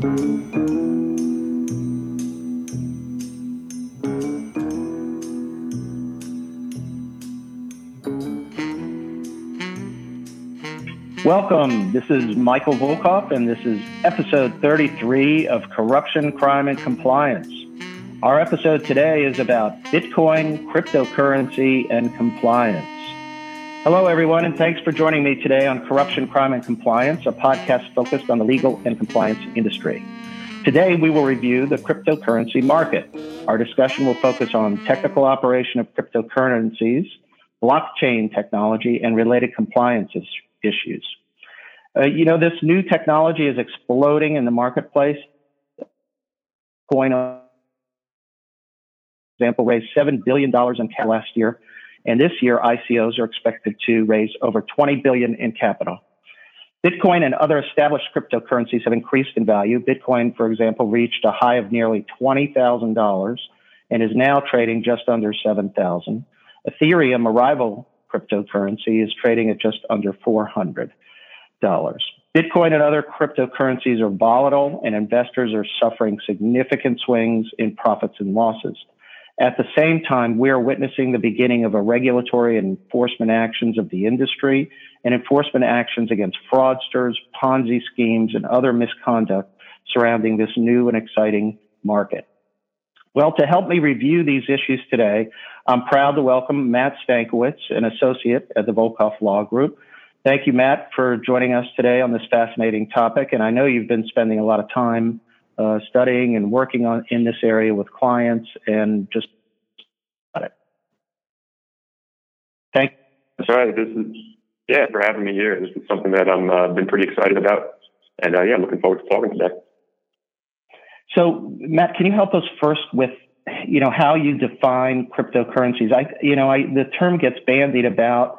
Welcome. This is Michael Volkov, and this is episode 33 of Corruption, Crime, and Compliance. Our episode today is about Bitcoin, cryptocurrency, and compliance. Hello, everyone, and thanks for joining me today on Corruption, Crime, and Compliance, a podcast focused on the legal and compliance industry. Today, we will review the cryptocurrency market. Our discussion will focus on technical operation of cryptocurrencies, blockchain technology, and related compliance issues. Uh, you know, this new technology is exploding in the marketplace. Coin, example, raised $7 billion in capital last year. And this year, ICOs are expected to raise over 20 billion in capital. Bitcoin and other established cryptocurrencies have increased in value. Bitcoin, for example, reached a high of nearly $20,000 and is now trading just under 7,000. Ethereum, a rival cryptocurrency is trading at just under $400. Bitcoin and other cryptocurrencies are volatile, and investors are suffering significant swings in profits and losses. At the same time, we are witnessing the beginning of a regulatory and enforcement actions of the industry and enforcement actions against fraudsters, Ponzi schemes, and other misconduct surrounding this new and exciting market. Well, to help me review these issues today, I'm proud to welcome Matt Stankiewicz, an associate at the Volkov Law Group. Thank you, Matt, for joining us today on this fascinating topic. And I know you've been spending a lot of time uh, studying and working on in this area with clients and just Thank. That's right. This is yeah for having me here. This is something that I'm uh, been pretty excited about, and uh, yeah, I'm looking forward to talking today. So, Matt, can you help us first with, you know, how you define cryptocurrencies? I, you know, I, the term gets bandied about,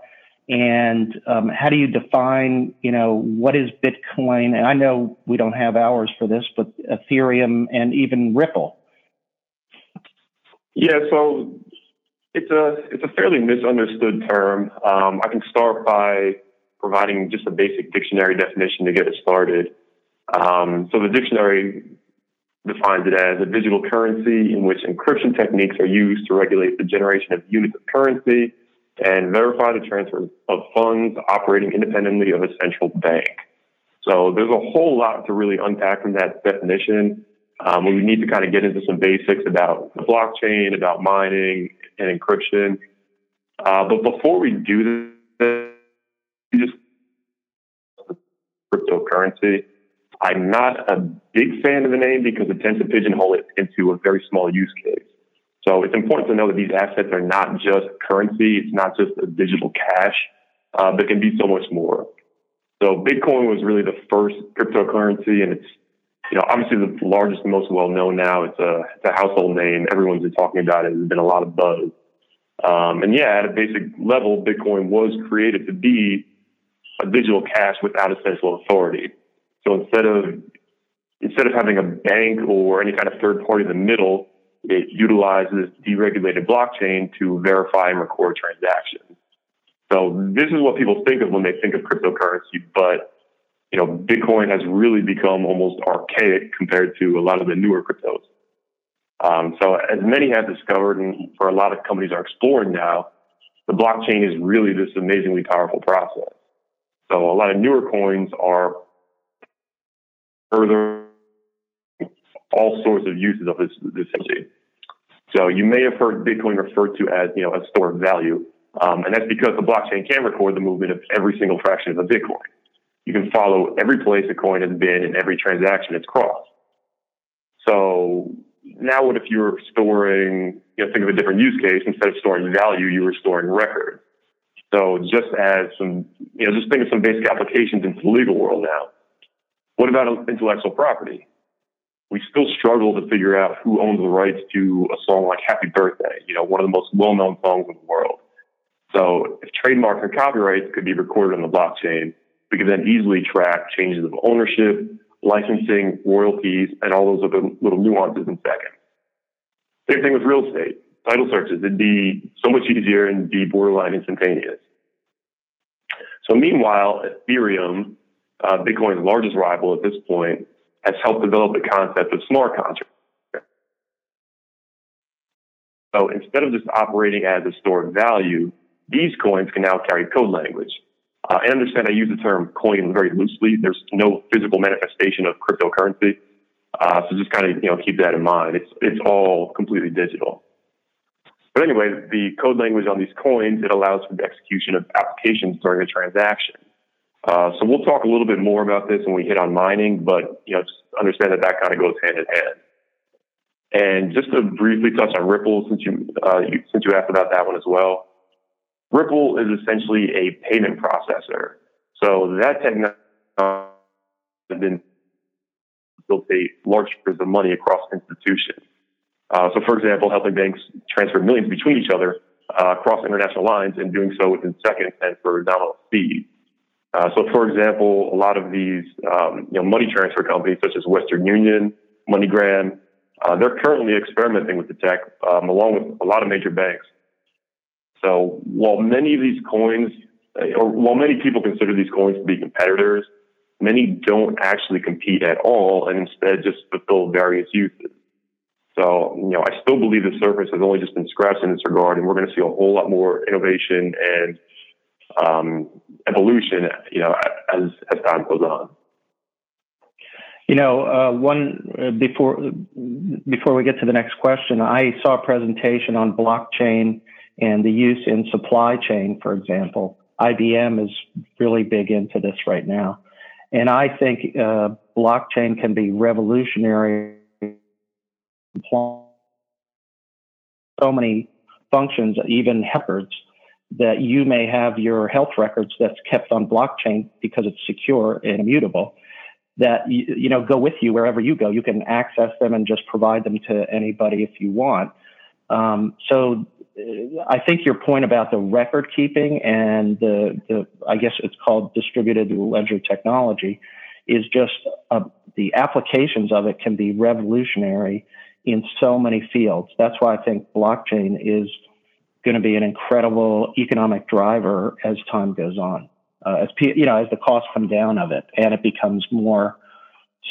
and um, how do you define, you know, what is Bitcoin? And I know we don't have hours for this, but Ethereum and even Ripple. Yeah, so it's a it's a fairly misunderstood term. Um, I can start by providing just a basic dictionary definition to get it started. Um, so the dictionary defines it as a digital currency in which encryption techniques are used to regulate the generation of units of currency and verify the transfer of funds operating independently of a central bank. So there's a whole lot to really unpack from that definition. Um, we need to kind of get into some basics about the blockchain, about mining and encryption. Uh, but before we do this, just cryptocurrency. I'm not a big fan of the name because it tends to pigeonhole it into a very small use case. So it's important to know that these assets are not just currency. It's not just a digital cash, uh, but can be so much more. So Bitcoin was really the first cryptocurrency and it's, you know, obviously the largest and most well known now. It's a, it's a household name. Everyone's been talking about it. There's been a lot of buzz. Um, and yeah, at a basic level, Bitcoin was created to be a digital cash without a central authority. So instead of instead of having a bank or any kind of third party in the middle, it utilizes deregulated blockchain to verify and record transactions. So this is what people think of when they think of cryptocurrency, but you know, Bitcoin has really become almost archaic compared to a lot of the newer cryptos. Um, so as many have discovered, and for a lot of companies are exploring now, the blockchain is really this amazingly powerful process. So a lot of newer coins are further all sorts of uses of this, this entity. So you may have heard Bitcoin referred to as, you know, a store of value. Um, and that's because the blockchain can record the movement of every single fraction of a Bitcoin. You can follow every place a coin has been and every transaction it's crossed. So now what if you were storing, you know, think of a different use case. Instead of storing value, you were storing records. So just as some, you know, just think of some basic applications into the legal world now. What about intellectual property? We still struggle to figure out who owns the rights to a song like Happy Birthday, you know, one of the most well-known songs in the world. So if trademarks and copyrights could be recorded on the blockchain, we could then easily track changes of ownership, licensing, royalties, and all those other little nuances in seconds. Same thing with real estate. Title searches, it'd be so much easier and be borderline instantaneous. So meanwhile, Ethereum uh, Bitcoin's largest rival at this point has helped develop the concept of smart contracts. So instead of just operating as a store of value, these coins can now carry code language. Uh, I understand I use the term coin very loosely. There's no physical manifestation of cryptocurrency. Uh, so just kind of, you know, keep that in mind. It's, it's all completely digital. But anyway, the code language on these coins, it allows for the execution of applications during a transaction. Uh, so we'll talk a little bit more about this when we hit on mining, but, you know, just understand that that kind of goes hand in hand. And just to briefly touch on Ripple, since you, uh, you, since you asked about that one as well, Ripple is essentially a payment processor. So that technology has been facilitate large transfers of money across institutions. Uh, so, for example, helping banks transfer millions between each other uh, across international lines and doing so within seconds and for nominal fees. Uh, so, for example, a lot of these um, you know, money transfer companies, such as Western Union, MoneyGram, uh, they're currently experimenting with the tech um, along with a lot of major banks. So, while many of these coins, uh, or while many people consider these coins to be competitors, many don't actually compete at all and instead just fulfill various uses. So, you know, I still believe the surface has only just been scratched in this regard, and we're going to see a whole lot more innovation and um, evolution, you know, as as time goes on. You know, uh, one uh, before before we get to the next question, I saw a presentation on blockchain and the use in supply chain, for example. IBM is really big into this right now. And I think uh, blockchain can be revolutionary. So many functions, even records, that you may have your health records that's kept on blockchain because it's secure and immutable that you, know go with you wherever you go you can access them and just provide them to anybody if you want um, so I think your point about the record keeping and the, the I guess it's called distributed ledger technology is just uh, the applications of it can be revolutionary in so many fields. That's why I think blockchain is going to be an incredible economic driver as time goes on. Uh, as you know, as the costs come down of it and it becomes more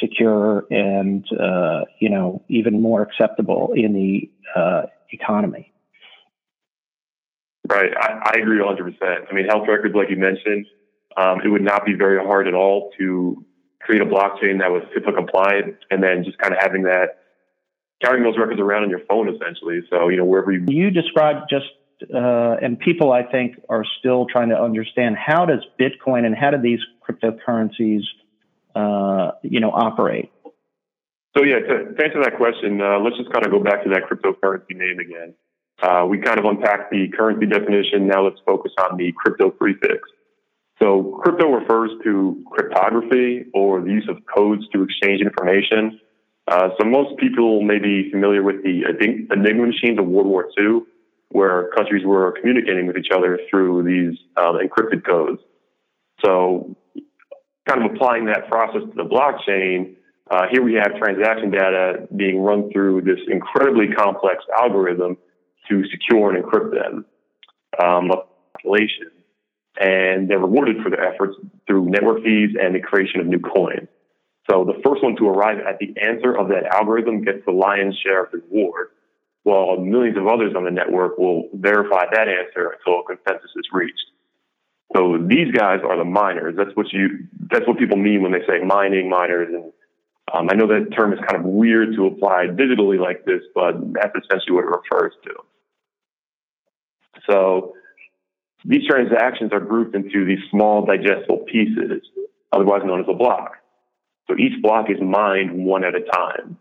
secure and uh, you know even more acceptable in the uh, economy. Right. I, I agree 100%. I mean, health records, like you mentioned, um, it would not be very hard at all to create a blockchain that was HIPAA compliant and then just kind of having that, carrying those records around on your phone essentially. So, you know, wherever you. You described just, uh, and people I think are still trying to understand how does Bitcoin and how do these cryptocurrencies, uh, you know, operate? So, yeah, to, to answer that question, uh, let's just kind of go back to that cryptocurrency name again. Uh, we kind of unpacked the currency definition. Now let's focus on the crypto prefix. So crypto refers to cryptography or the use of codes to exchange information. Uh, so most people may be familiar with the Enigma machines of World War II, where countries were communicating with each other through these um, encrypted codes. So kind of applying that process to the blockchain, uh, here we have transaction data being run through this incredibly complex algorithm to secure and encrypt them um, population. And they're rewarded for their efforts through network fees and the creation of new coins. So the first one to arrive at the answer of that algorithm gets the lion's share of the reward, while millions of others on the network will verify that answer until a consensus is reached. So these guys are the miners. That's what you, that's what people mean when they say mining miners. And um, I know that term is kind of weird to apply digitally like this, but that's essentially what it refers to. So these transactions are grouped into these small digestible pieces, otherwise known as a block. So each block is mined one at a time.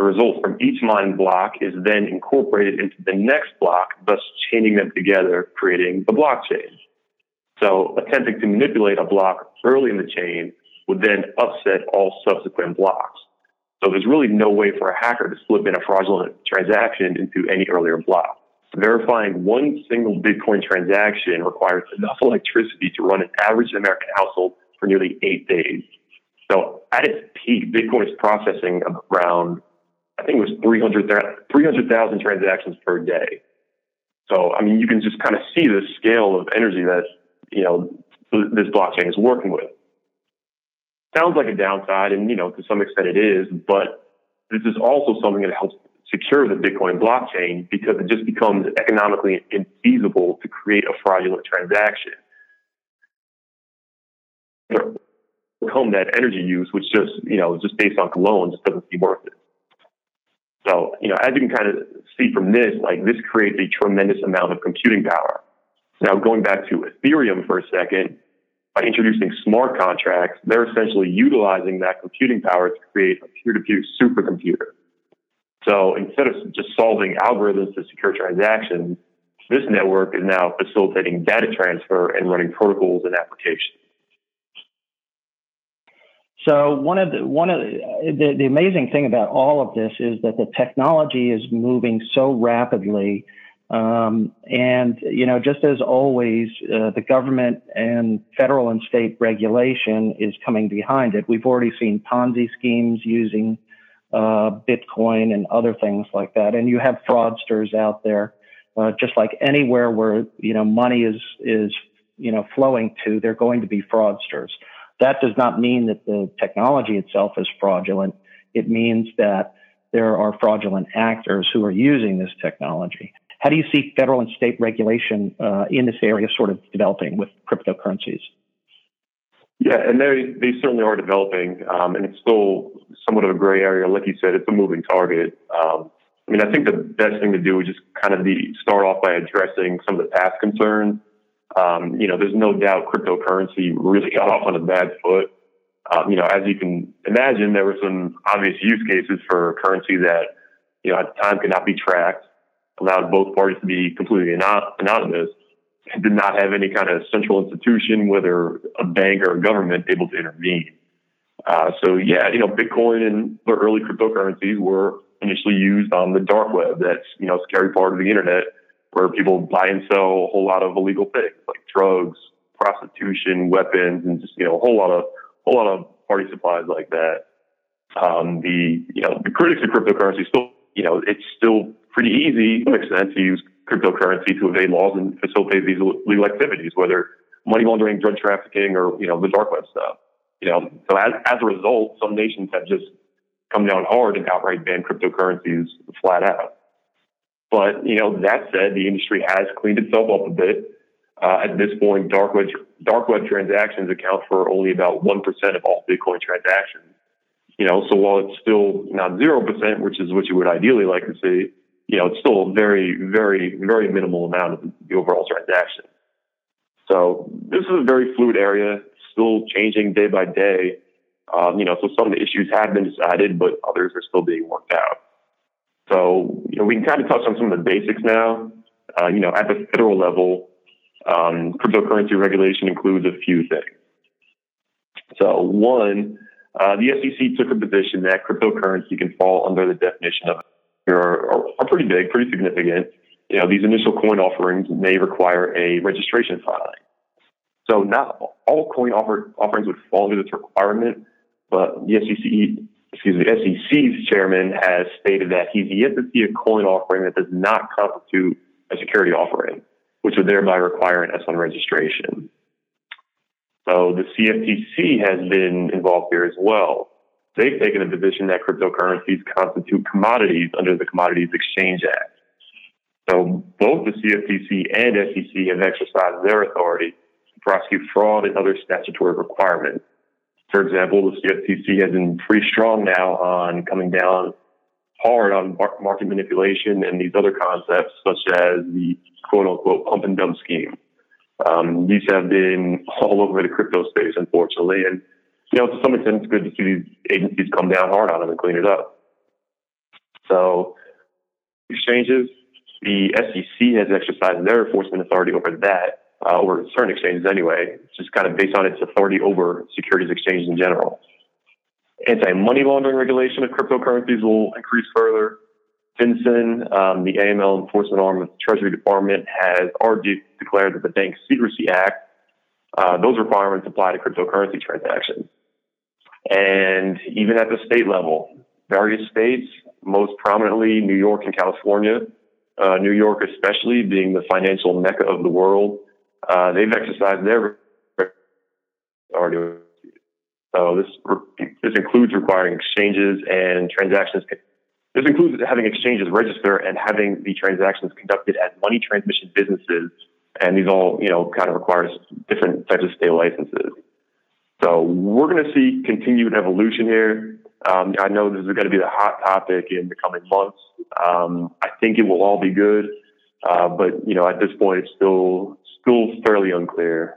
The result from each mined block is then incorporated into the next block, thus chaining them together, creating the blockchain. So attempting to manipulate a block early in the chain would then upset all subsequent blocks. So there's really no way for a hacker to slip in a fraudulent transaction into any earlier block verifying one single Bitcoin transaction requires enough electricity to run an average American household for nearly eight days. So at its peak, Bitcoin is processing around, I think it was 300,000 300, transactions per day. So, I mean, you can just kind of see the scale of energy that, you know, this blockchain is working with. sounds like a downside, and you know to some extent it is, but this is also something that helps secure the Bitcoin blockchain because it just becomes economically infeasible to create a fraudulent transaction. Home that energy use, which just you know just based on loans, just doesn't seem worth it. So you know, as you can kind of see from this, like this creates a tremendous amount of computing power. Now, going back to Ethereum for a second, by introducing smart contracts, they're essentially utilizing that computing power to create a peer-to-peer supercomputer. So instead of just solving algorithms to secure transactions, this network is now facilitating data transfer and running protocols and applications. So one of the one of the, the, the amazing thing about all of this is that the technology is moving so rapidly um, and, you know, just as always, uh, the government and federal and state regulation is coming behind it. We've already seen Ponzi schemes using uh, Bitcoin and other things like that. And you have fraudsters out there, uh, just like anywhere where, you know, money is, is, you know, flowing to, they're going to be fraudsters. That does not mean that the technology itself is fraudulent. It means that there are fraudulent actors who are using this technology. How do you see federal and state regulation uh, in this area sort of developing with cryptocurrencies? Yeah, and they they certainly are developing, um, and it's still somewhat of a gray area. Like you said, it's a moving target. Um, I mean, I think the best thing to do is just kind of be start off by addressing some of the past concerns. Um, you know, there's no doubt cryptocurrency really got off on a bad foot. Um, you know, as you can imagine, there were some obvious use cases for currency that, you know, at the time could not be tracked allowed both parties to be completely anonymous and did not have any kind of central institution, whether a bank or a government, able to intervene. Uh, so yeah, you know, Bitcoin and the early cryptocurrencies were initially used on the dark web. That's you know, scary part of the internet where people buy and sell a whole lot of illegal things like drugs, prostitution, weapons, and just you know, a whole lot of whole lot of party supplies like that. Um, the you know, the critics of cryptocurrency still you know, it's still pretty easy to extent to use cryptocurrency to evade laws and facilitate these illegal activities, whether money laundering, drug trafficking, or you know the dark web stuff. You know, so as as a result, some nations have just come down hard and outright banned cryptocurrencies flat out. But you know, that said, the industry has cleaned itself up a bit. Uh, at this point, dark web dark web transactions account for only about one percent of all Bitcoin transactions. You know, so while it's still not zero percent, which is what you would ideally like to see, you know, it's still a very, very, very minimal amount of the overall transaction. So this is a very fluid area, still changing day by day. Um, you know, so some of the issues have been decided, but others are still being worked out. So, you know, we can kind of touch on some of the basics now. Uh, you know, at the federal level, um, cryptocurrency regulation includes a few things. So, one, uh, the SEC took a position that cryptocurrency can fall under the definition of are, are, are pretty big, pretty significant. You know, these initial coin offerings may require a registration filing. So not all coin offer, offerings would fall under this requirement, but the SEC, excuse me, SEC's chairman has stated that he's yet to see a coin offering that does not constitute a security offering, which would thereby require an S1 registration. So the CFTC has been involved here as well they've taken a position that cryptocurrencies constitute commodities under the Commodities Exchange Act. So both the CFTC and SEC have exercised their authority to prosecute fraud and other statutory requirements. For example, the CFTC has been pretty strong now on coming down hard on market manipulation and these other concepts, such as the quote unquote pump and dump scheme. Um, these have been all over the crypto space, unfortunately, and you know, to some extent, it's good to see these agencies come down hard on them and clean it up. So, exchanges, the SEC has exercised their enforcement authority over that, uh, over certain exchanges anyway, just kind of based on its authority over securities exchanges in general. Anti money laundering regulation of cryptocurrencies will increase further. FinCEN, um, the AML enforcement arm of the Treasury Department, has already declared that the Bank Secrecy Act, uh, those requirements apply to cryptocurrency transactions. And even at the state level, various states, most prominently New York and California, uh, New York especially being the financial mecca of the world, uh, they've exercised their authority. So this this includes requiring exchanges and transactions. This includes having exchanges register and having the transactions conducted as money transmission businesses. And these all, you know, kind of requires different types of state licenses. So we're going to see continued evolution here. Um, I know this is going to be the hot topic in the coming months. Um, I think it will all be good, uh, but you know, at this point, it's still still fairly unclear.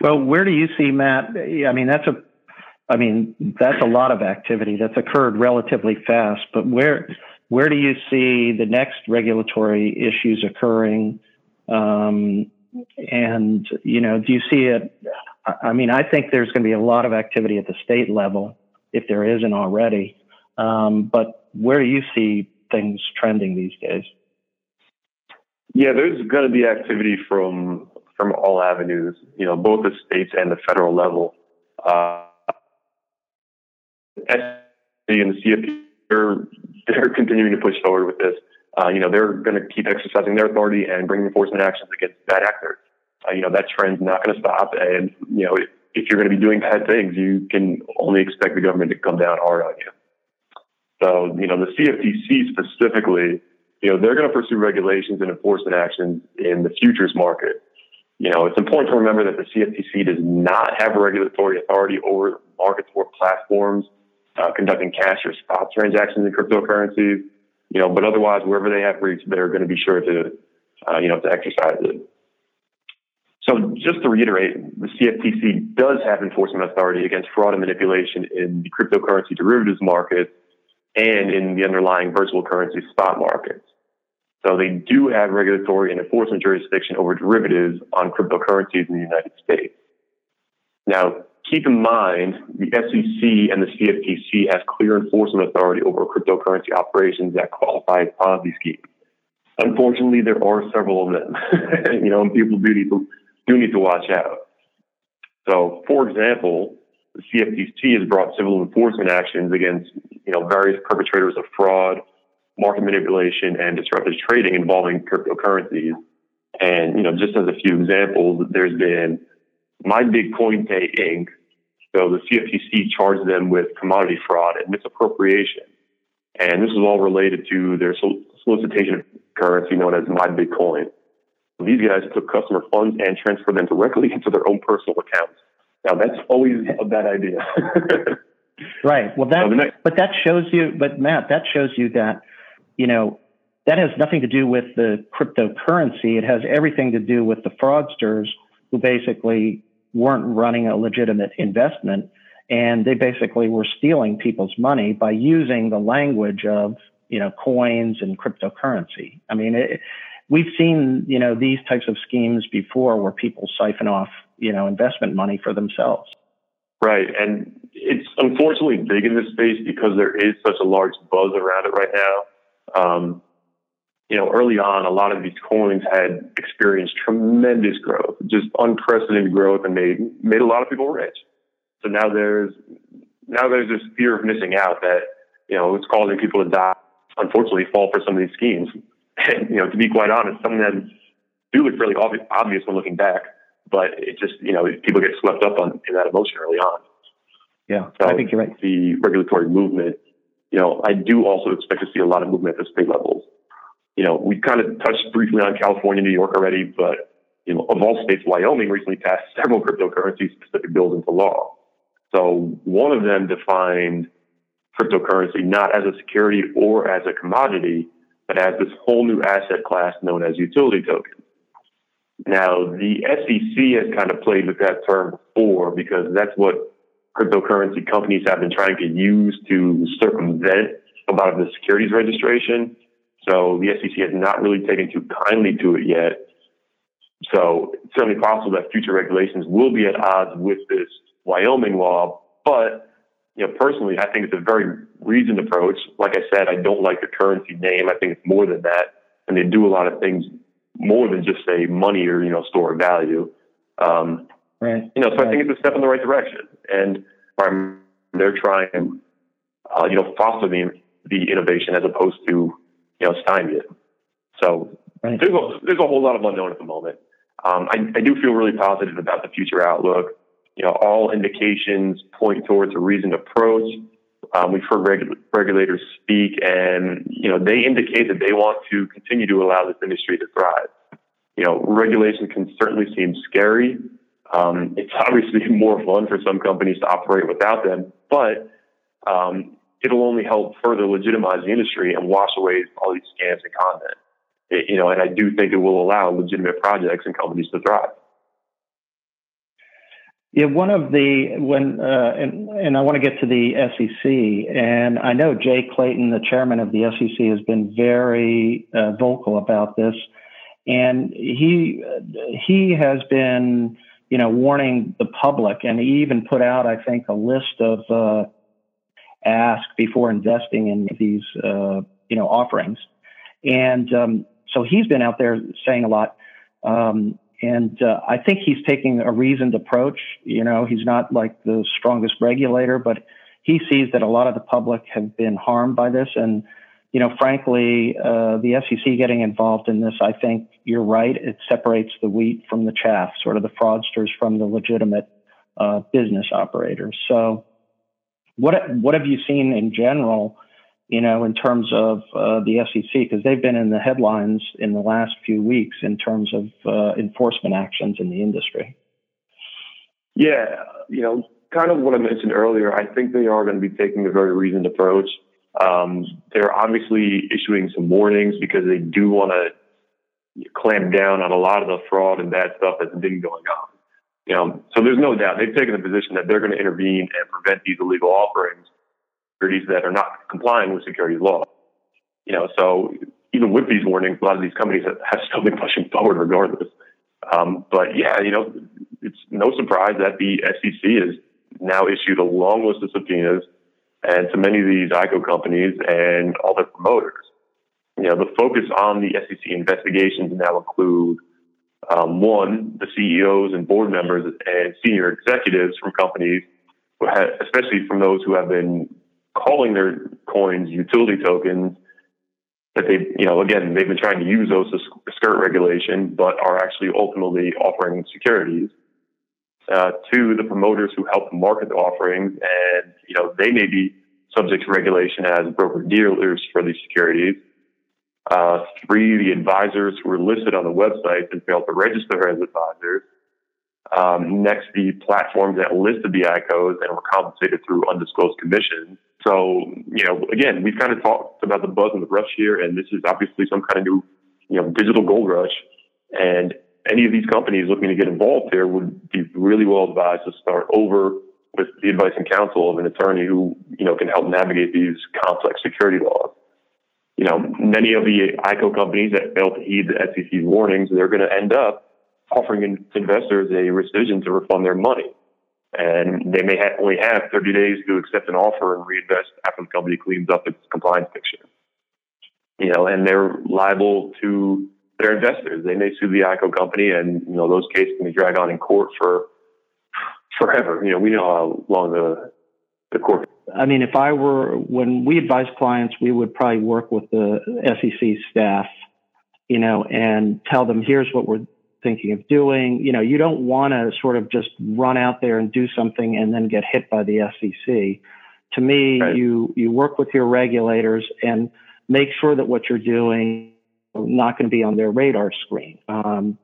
Well, where do you see Matt? I mean, that's a, I mean, that's a lot of activity that's occurred relatively fast. But where where do you see the next regulatory issues occurring? Um, and you know, do you see it? I mean, I think there's going to be a lot of activity at the state level if there isn't already. Um, but where do you see things trending these days? Yeah, there's going to be activity from from all avenues, you know, both the states and the federal level. Uh, and the CFP, they're, they're continuing to push forward with this. Uh, you know, they're going to keep exercising their authority and bring enforcement actions against bad actors. Uh, you know, that trend's not going to stop. And, you know, if, if you're going to be doing bad things, you can only expect the government to come down hard on you. So, you know, the CFTC specifically, you know, they're going to pursue regulations and enforcement actions in the futures market. You know, it's important to remember that the CFTC does not have regulatory authority over markets or platforms uh, conducting cash or spot transactions in cryptocurrencies. You know, but otherwise, wherever they have reach, they're going to be sure to, uh, you know, to exercise it. So just to reiterate, the CFTC does have enforcement authority against fraud and manipulation in the cryptocurrency derivatives market and in the underlying virtual currency spot markets. So they do have regulatory and enforcement jurisdiction over derivatives on cryptocurrencies in the United States. Now, keep in mind, the SEC and the CFTC have clear enforcement authority over cryptocurrency operations that qualify as Ponzi schemes. Unfortunately, there are several of them, you know, and people do need to do need to watch out. So, for example, the CFTC has brought civil enforcement actions against, you know, various perpetrators of fraud, market manipulation and disruptive trading involving cryptocurrencies. And, you know, just as a few examples, there's been My Big Coin Pay Inc. So the CFTC charged them with commodity fraud and misappropriation. And this is all related to their solicitation of currency known as My Big Coin. These guys took customer funds and transferred them directly into their own personal accounts. Now that's always a bad idea. right. Well, that, but that shows you, but Matt, that shows you that you know, that has nothing to do with the cryptocurrency. It has everything to do with the fraudsters who basically weren't running a legitimate investment and they basically were stealing people's money by using the language of, you know, coins and cryptocurrency. I mean, it, we've seen, you know, these types of schemes before where people siphon off, you know, investment money for themselves. Right. And it's unfortunately big in this space because there is such a large buzz around it right now. Um, you know, early on, a lot of these coins had experienced tremendous growth, just unprecedented growth, and made made a lot of people rich. So now there's now there's this fear of missing out that you know it's causing people to die. Unfortunately, fall for some of these schemes. And you know, to be quite honest, some of them do look really obvious, obvious when looking back, but it just you know people get swept up on in that emotion early on. Yeah, so I think you're right. The regulatory movement you know, I do also expect to see a lot of movement at the state levels. You know, we kind of touched briefly on California, New York already, but you know, of all states, Wyoming recently passed several cryptocurrency specific bills into law. So one of them defined cryptocurrency not as a security or as a commodity, but as this whole new asset class known as utility tokens. Now, the SEC has kind of played with that term before because that's what cryptocurrency companies have been trying to use to circumvent a lot of the securities registration. So the SEC has not really taken too kindly to it yet. So it's certainly possible that future regulations will be at odds with this Wyoming law. But, you know, personally, I think it's a very reasoned approach. Like I said, I don't like the currency name. I think it's more than that. And they do a lot of things more than just say money or, you know, store of value. Um, Right. You know, so right. I think it's a step in the right direction, and um, they're trying, uh, you know, foster the the innovation as opposed to, you know, stymie it. So right. there's a, there's a whole lot of unknown at the moment. Um, I, I do feel really positive about the future outlook. you know, all indications point towards a reasoned approach. Um, we've heard regu- regulators speak, and you know, they indicate that they want to continue to allow this industry to thrive. You know, regulation can certainly seem scary. Um, it's obviously more fun for some companies to operate without them, but um, it'll only help further legitimize the industry and wash away all these scams and content. It, you know, and I do think it will allow legitimate projects and companies to thrive. Yeah, one of the when uh, and and I want to get to the SEC, and I know Jay Clayton, the chairman of the SEC, has been very uh, vocal about this, and he he has been you know warning the public, and he even put out I think a list of uh, ask before investing in these uh, you know offerings, and um, so he's been out there saying a lot. Um, and uh, I think he's taking a reasoned approach. You know, he's not like the strongest regulator, but he sees that a lot of the public have been harmed by this. And, you know, frankly, uh, the SEC getting involved in this, I think you're right. It separates the wheat from the chaff, sort of the fraudsters from the legitimate uh, business operators. So, what what have you seen in general? you know, in terms of uh, the SEC, because they've been in the headlines in the last few weeks in terms of uh, enforcement actions in the industry. Yeah, you know, kind of what I mentioned earlier, I think they are going to be taking a very reasoned approach. Um, they're obviously issuing some warnings because they do want to clamp down on a lot of the fraud and bad stuff that's been going on. You know, so there's no doubt they've taken the position that they're going to intervene and prevent these illegal offerings securities that are not complying with securities law. You know, so even with these warnings, a lot of these companies have still been pushing forward regardless. Um, but yeah, you know, it's no surprise that the SEC has now issued a long list of subpoenas and to many of these ICO companies and all their promoters. You know, the focus on the SEC investigations now include um, one, the CEOs and board members and senior executives from companies, who have, especially from those who have been calling their coins utility tokens that they, you know, again, they've been trying to use those to skirt regulation, but are actually ultimately offering securities. Uh, to the promoters who help market the offerings, and you know they may be subject to regulation as broker dealers for these securities. Uh, three, the advisors who are listed on the website and failed to register as advisors. Um, next, the platforms that listed the ICOs and were compensated through undisclosed commissions. So, you know, again, we've kind of talked about the buzz and the rush here, and this is obviously some kind of new, you know, digital gold rush. And any of these companies looking to get involved here would be really well advised to start over with the advice and counsel of an attorney who, you know, can help navigate these complex security laws. You know, many of the ICO companies that fail to heed the SEC's warnings, they're going to end up offering investors a rescission to refund their money and they may only have 30 days to accept an offer and reinvest after the company cleans up its compliance picture. You know, and they're liable to their investors. They may sue the ICO company, and you know those cases can be dragged on in court for forever. You know, we know how long the the court. I mean, if I were when we advise clients, we would probably work with the SEC staff, you know, and tell them here's what we're thinking of doing. You know, you don't want to sort of just run out there and do something and then get hit by the SEC. To me, right. you you work with your regulators and make sure that what you're doing not going to be on their radar screen. Um,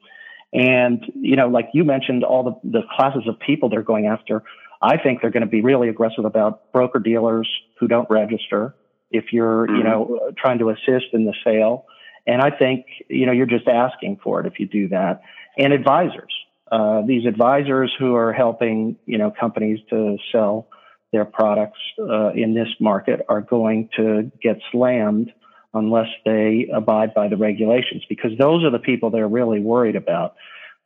and you know, like you mentioned, all the, the classes of people they're going after. I think they're going to be really aggressive about broker dealers who don't register. If you're, mm-hmm. you know, trying to assist in the sale, and I think, you know, you're just asking for it if you do that. And advisors, uh, these advisors who are helping, you know, companies to sell their products uh, in this market are going to get slammed unless they abide by the regulations because those are the people they're really worried about.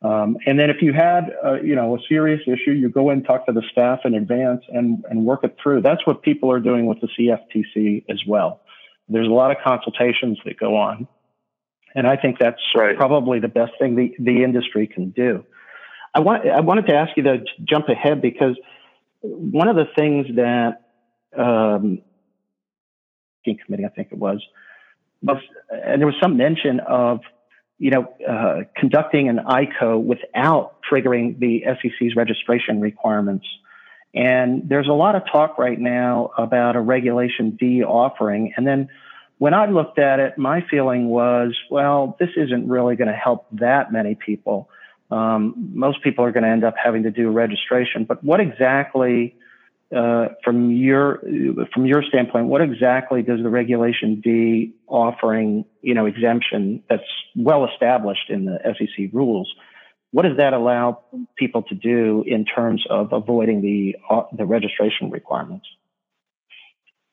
Um, and then if you had, uh, you know, a serious issue, you go in, talk to the staff in advance and, and work it through. That's what people are doing with the CFTC as well. There's a lot of consultations that go on. And I think that's right. probably the best thing the, the industry can do. I, want, I wanted to ask you to jump ahead because one of the things that um, committee, I think it was, was, and there was some mention of you know, uh, conducting an ICO without triggering the SEC's registration requirements. And there's a lot of talk right now about a Regulation D offering. And then when I looked at it, my feeling was, well, this isn't really going to help that many people. Um, most people are going to end up having to do registration. But what exactly uh, from your from your standpoint, what exactly does the Regulation D offering, you know, exemption that's well established in the SEC rules? What does that allow people to do in terms of avoiding the uh, the registration requirements?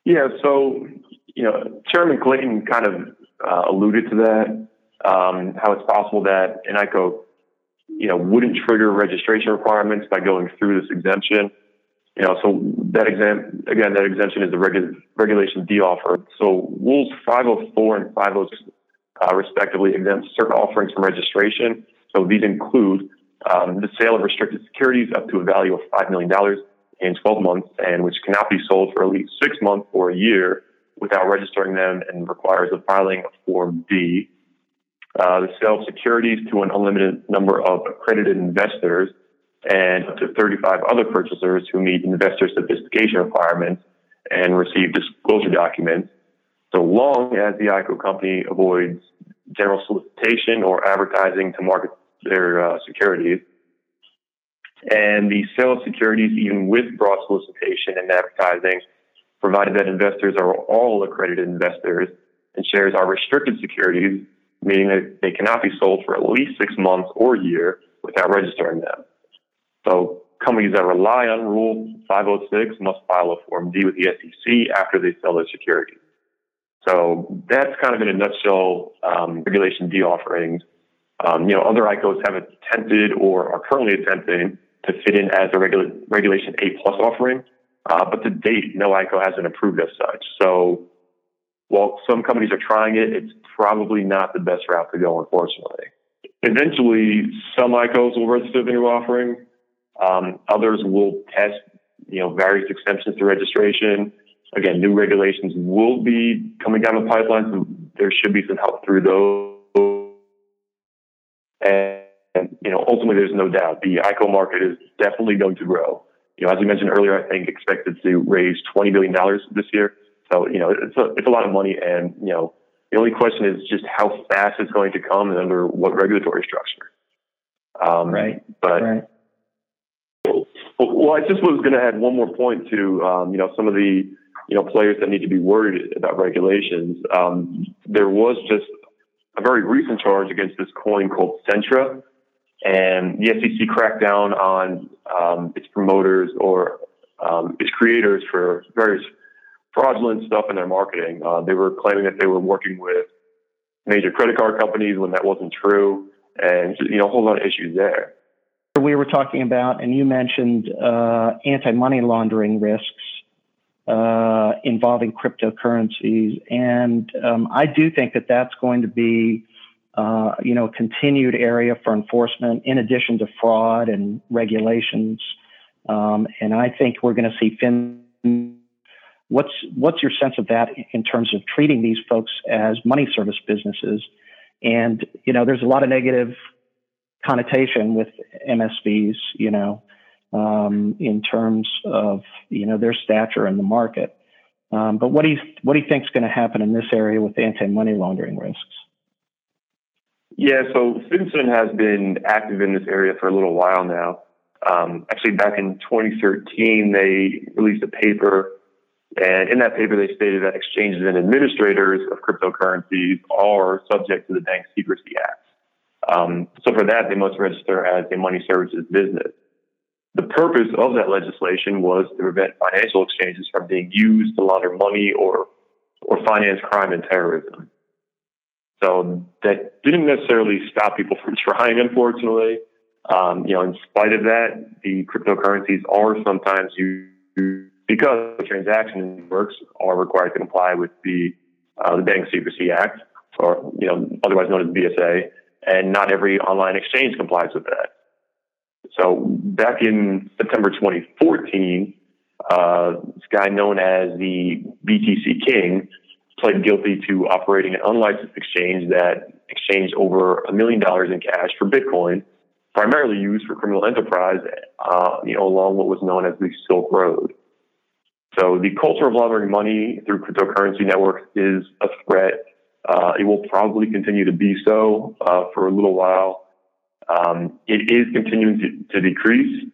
Yeah, so you know, Chairman Clayton kind of uh, alluded to that. Um, how it's possible that an ICO, you know, wouldn't trigger registration requirements by going through this exemption you know, so that exam again, that exemption is the regu- regulation D offer. So rules 504 and 506 uh, respectively exempt certain offerings from registration. So these include um, the sale of restricted securities up to a value of $5 million in 12 months and which cannot be sold for at least six months or a year without registering them and requires the filing of Form D. Uh, the sale of securities to an unlimited number of accredited investors and up to 35 other purchasers who meet investor sophistication requirements and receive disclosure documents, so long as the ICO company avoids general solicitation or advertising to market their uh, securities. And the sale of securities, even with broad solicitation and advertising, provided that investors are all accredited investors and shares are restricted securities, meaning that they cannot be sold for at least six months or a year without registering them. So companies that rely on Rule 506 must file a Form D with the SEC after they sell their securities. So that's kind of in a nutshell um, Regulation D offerings. Um, you know, other ICOs have attempted or are currently attempting to fit in as a regula- Regulation A plus offering, uh, but to date, no ICO has been approved as such. So while some companies are trying it, it's probably not the best route to go, unfortunately. Eventually, some ICOs will register the new offering, um, others will test, you know, various exemptions to registration. Again, new regulations will be coming down the pipeline, so there should be some help through those. And, and you know, ultimately, there's no doubt the ICO market is definitely going to grow. You know, as we mentioned earlier, I think expected to raise $20 billion this year. So, you know, it's a, it's a lot of money. And, you know, the only question is just how fast it's going to come and under what regulatory structure. Um, right. But right. Well, I just was going to add one more point to, um, you know, some of the, you know, players that need to be worried about regulations. Um, there was just a very recent charge against this coin called Centra, and the SEC cracked down on um, its promoters or um, its creators for various fraudulent stuff in their marketing. Uh, they were claiming that they were working with major credit card companies when that wasn't true, and you know, a whole lot of issues there we were talking about, and you mentioned uh, anti-money laundering risks uh, involving cryptocurrencies, and um, I do think that that's going to be, uh, you know, a continued area for enforcement in addition to fraud and regulations. Um, and I think we're going to see fin. What's what's your sense of that in terms of treating these folks as money service businesses? And you know, there's a lot of negative connotation with MSBs, you know, um, in terms of you know their stature in the market. Um, but what do you what do you think is going to happen in this area with anti-money laundering risks? Yeah, so FinCEN has been active in this area for a little while now. Um, actually, back in 2013, they released a paper, and in that paper, they stated that exchanges and administrators of cryptocurrencies are subject to the Bank Secrecy Act. Um, so for that, they must register as a money services business. The purpose of that legislation was to prevent financial exchanges from being used to launder money or or finance crime and terrorism. So that didn't necessarily stop people from trying, unfortunately. Um, you know, in spite of that, the cryptocurrencies are sometimes used because the transaction works are required to comply with the uh, the Bank Secrecy Act, or you know, otherwise known as BSA and not every online exchange complies with that. So back in September 2014, uh, this guy known as the BTC King pled guilty to operating an unlicensed exchange that exchanged over a million dollars in cash for Bitcoin, primarily used for criminal enterprise, uh, you know, along what was known as the Silk Road. So the culture of laundering money through cryptocurrency networks is a threat. Uh, it will probably continue to be so uh, for a little while. Um, it is continuing to, to, decrease.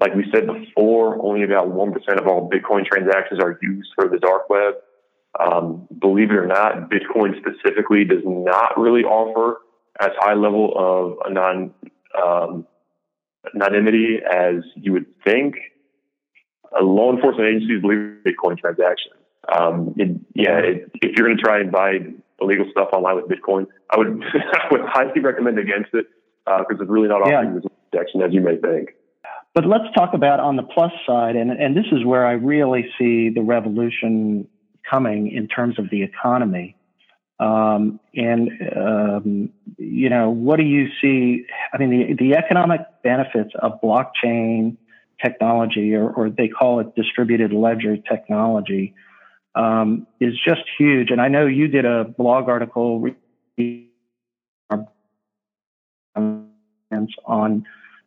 Like we said before, only about 1% of all Bitcoin transactions are used for the dark web. Um, believe it or not, Bitcoin specifically does not really offer as high level of non um, anonymity as you would think. Uh, law enforcement agencies believe Bitcoin transactions. Um, it, yeah, it, if you're going to try and buy illegal stuff online with Bitcoin, I would I would highly recommend against it because uh, it's really not offering yeah. as protection as you may think. But let's talk about on the plus side, and and this is where I really see the revolution coming in terms of the economy. Um, and um, you know, what do you see? I mean, the the economic benefits of blockchain technology, or, or they call it distributed ledger technology, um, is just huge. And I know you did a blog article on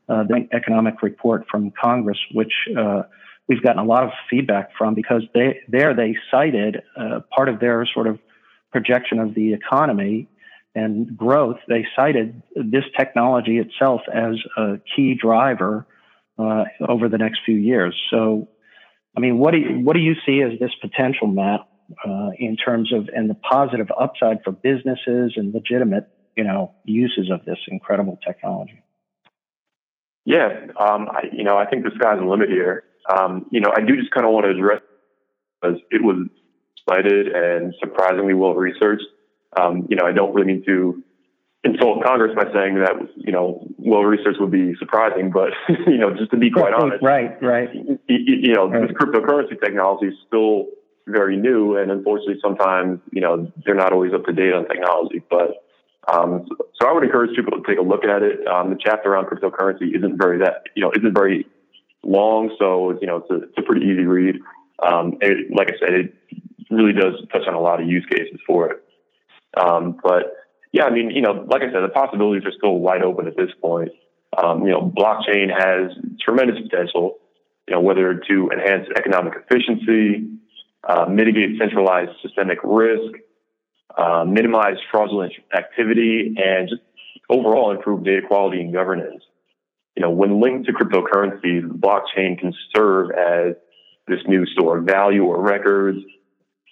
uh, the economic report from Congress, which uh, we've gotten a lot of feedback from because they there they cited uh, part of their sort of projection of the economy and growth. They cited this technology itself as a key driver uh, over the next few years. So, I mean, what do you, what do you see as this potential, Matt, uh, in terms of and the positive upside for businesses and legitimate, you know, uses of this incredible technology? Yeah, um, I, you know, I think the sky's the limit here. Um, you know, I do just kind of want to address because it was cited and surprisingly well researched. Um, you know, I don't really mean to insult Congress by saying that you know well research would be surprising, but you know just to be quite honest, right, right. You, you know, right. this cryptocurrency technology is still very new, and unfortunately, sometimes you know they're not always up to date on technology. But um, so I would encourage people to take a look at it. Um, the chapter on cryptocurrency isn't very that you know isn't very long, so you know it's a, it's a pretty easy read. Um, it, like I said, it really does touch on a lot of use cases for it. Um, but yeah, I mean, you know, like I said, the possibilities are still wide open at this point. Um, you know, blockchain has tremendous potential, you know, whether to enhance economic efficiency, uh, mitigate centralized systemic risk, uh, minimize fraudulent activity, and just overall improve data quality and governance. You know, when linked to cryptocurrencies, blockchain can serve as this new store of value or records,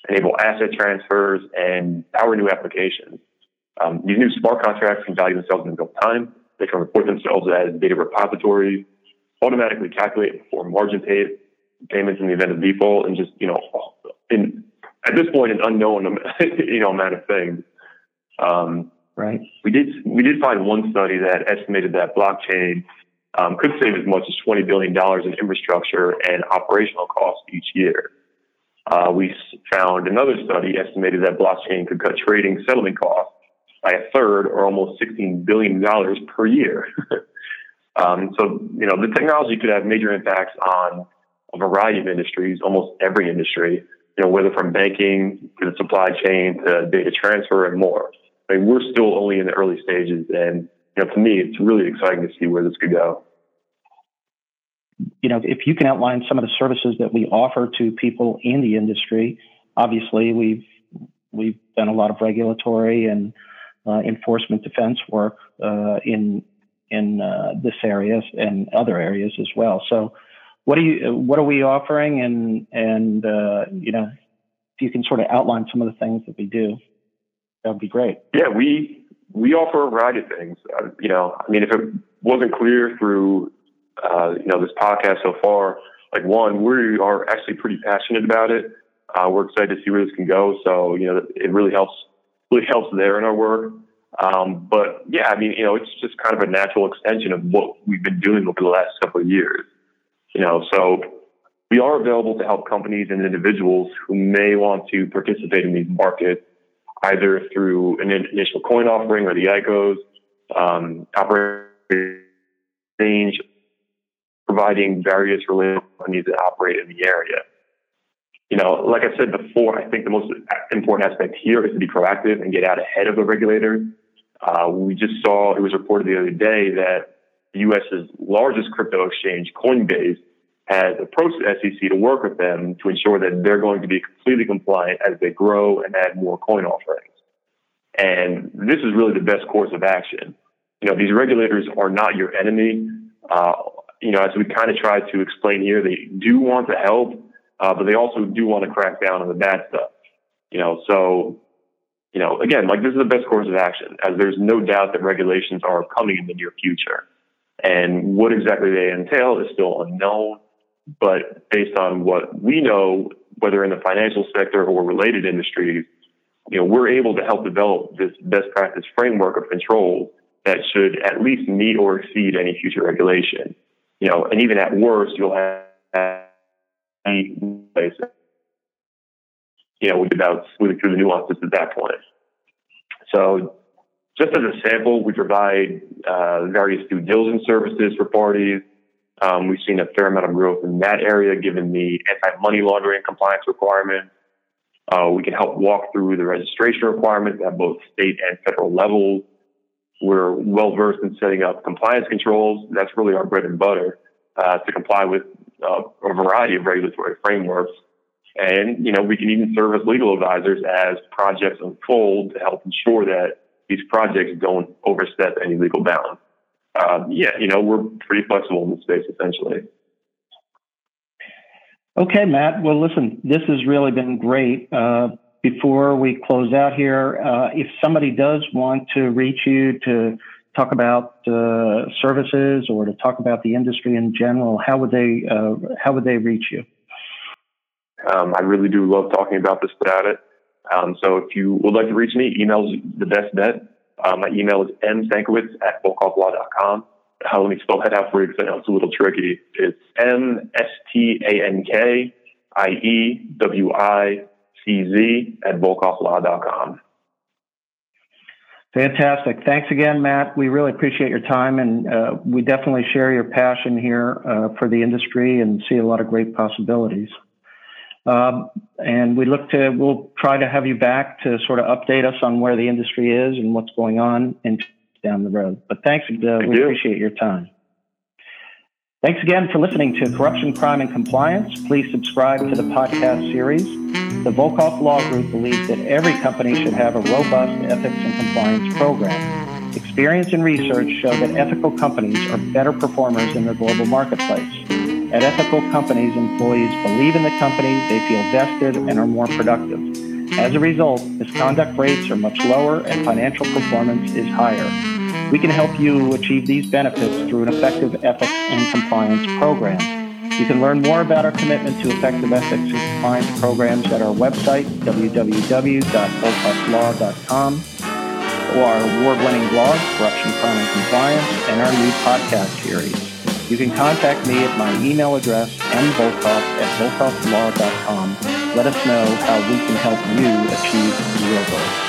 enable asset transfers, and power new applications. Um, these new smart contracts can value themselves in real time. They can report themselves as data repositories, automatically calculate and perform margin pay, payments in the event of default, and just you know, in at this point, an unknown you know amount of things. Um, right. We did we did find one study that estimated that blockchain um, could save as much as twenty billion dollars in infrastructure and operational costs each year. Uh, we found another study estimated that blockchain could cut trading settlement costs by a third or almost $16 billion per year. um, so, you know, the technology could have major impacts on a variety of industries, almost every industry, you know, whether from banking to the supply chain to data transfer and more. I mean, we're still only in the early stages. And, you know, to me, it's really exciting to see where this could go. You know, if you can outline some of the services that we offer to people in the industry, obviously we've we've done a lot of regulatory and enforcement defense work uh, in in uh, this area and other areas as well. So, what are you what are we offering, and and you know, if you can sort of outline some of the things that we do, that would be great. Yeah, we we offer a variety of things. Uh, you know, I mean, if it wasn't clear through uh, you know this podcast so far, like one, we are actually pretty passionate about it. Uh, we're excited to see where this can go. So you know, it really helps really helps there in our work. Um, but yeah, I mean, you know, it's just kind of a natural extension of what we've been doing over the last couple of years. You know, so we are available to help companies and individuals who may want to participate in these markets, either through an initial coin offering or the ICOs, um, operating exchange, providing various related companies that operate in the area you know, like I said before, I think the most important aspect here is to be proactive and get out ahead of the regulators. Uh, we just saw it was reported the other day that the U.S.'s largest crypto exchange, Coinbase, has approached the SEC to work with them to ensure that they're going to be completely compliant as they grow and add more coin offerings. And this is really the best course of action. You know, these regulators are not your enemy. Uh, you know, as we kind of try to explain here, they do want to help, uh, but they also do want to crack down on the bad stuff. You know, so, you know, again, like this is the best course of action, as there's no doubt that regulations are coming in the near future. And what exactly they entail is still unknown. But based on what we know, whether in the financial sector or related industries, you know, we're able to help develop this best practice framework of control that should at least meet or exceed any future regulation. You know, and even at worst, you'll have places, you know, without through the nuances at that point. So just as a sample, we provide uh, various due diligence services for parties. Um, we've seen a fair amount of growth in that area given the anti-money laundering compliance requirements. Uh, we can help walk through the registration requirements at both state and federal levels. We're well versed in setting up compliance controls. That's really our bread and butter uh, to comply with uh, a variety of regulatory frameworks. And, you know, we can even serve as legal advisors as projects unfold to help ensure that these projects don't overstep any legal bounds. Um, yeah, you know, we're pretty flexible in this space essentially. Okay, Matt. Well, listen, this has really been great. Uh, before we close out here, uh, if somebody does want to reach you to talk about uh, services or to talk about the industry in general, how would they uh, how would they reach you? Um, I really do love talking about this about it. Um, so if you would like to reach me, email is the best bet. Uh, my email is mstankiewicz at volkovlaw.com. Uh, let me spell that out for you because I know it's a little tricky. It's M S T A N K I E W I C Z at volkovlaw.com. Fantastic. Thanks again, Matt. We really appreciate your time, and uh, we definitely share your passion here uh, for the industry and see a lot of great possibilities. Um, and we look to, we'll try to have you back to sort of update us on where the industry is and what's going on and down the road. But thanks, uh, Thank we you. appreciate your time. Thanks again for listening to Corruption, Crime, and Compliance. Please subscribe to the podcast series. The Volkov Law Group believes that every company should have a robust ethics and compliance program. Experience and research show that ethical companies are better performers in the global marketplace. At ethical companies, employees believe in the company, they feel vested, and are more productive. As a result, misconduct rates are much lower and financial performance is higher. We can help you achieve these benefits through an effective ethics and compliance program. You can learn more about our commitment to effective ethics and compliance programs at our website, www.volkovlaw.com, or our award-winning blog, Corruption, Crime, and Compliance, and our new podcast series. You can contact me at my email address, mvolkov at volkovlaw.com. Let us know how we can help you achieve your goals.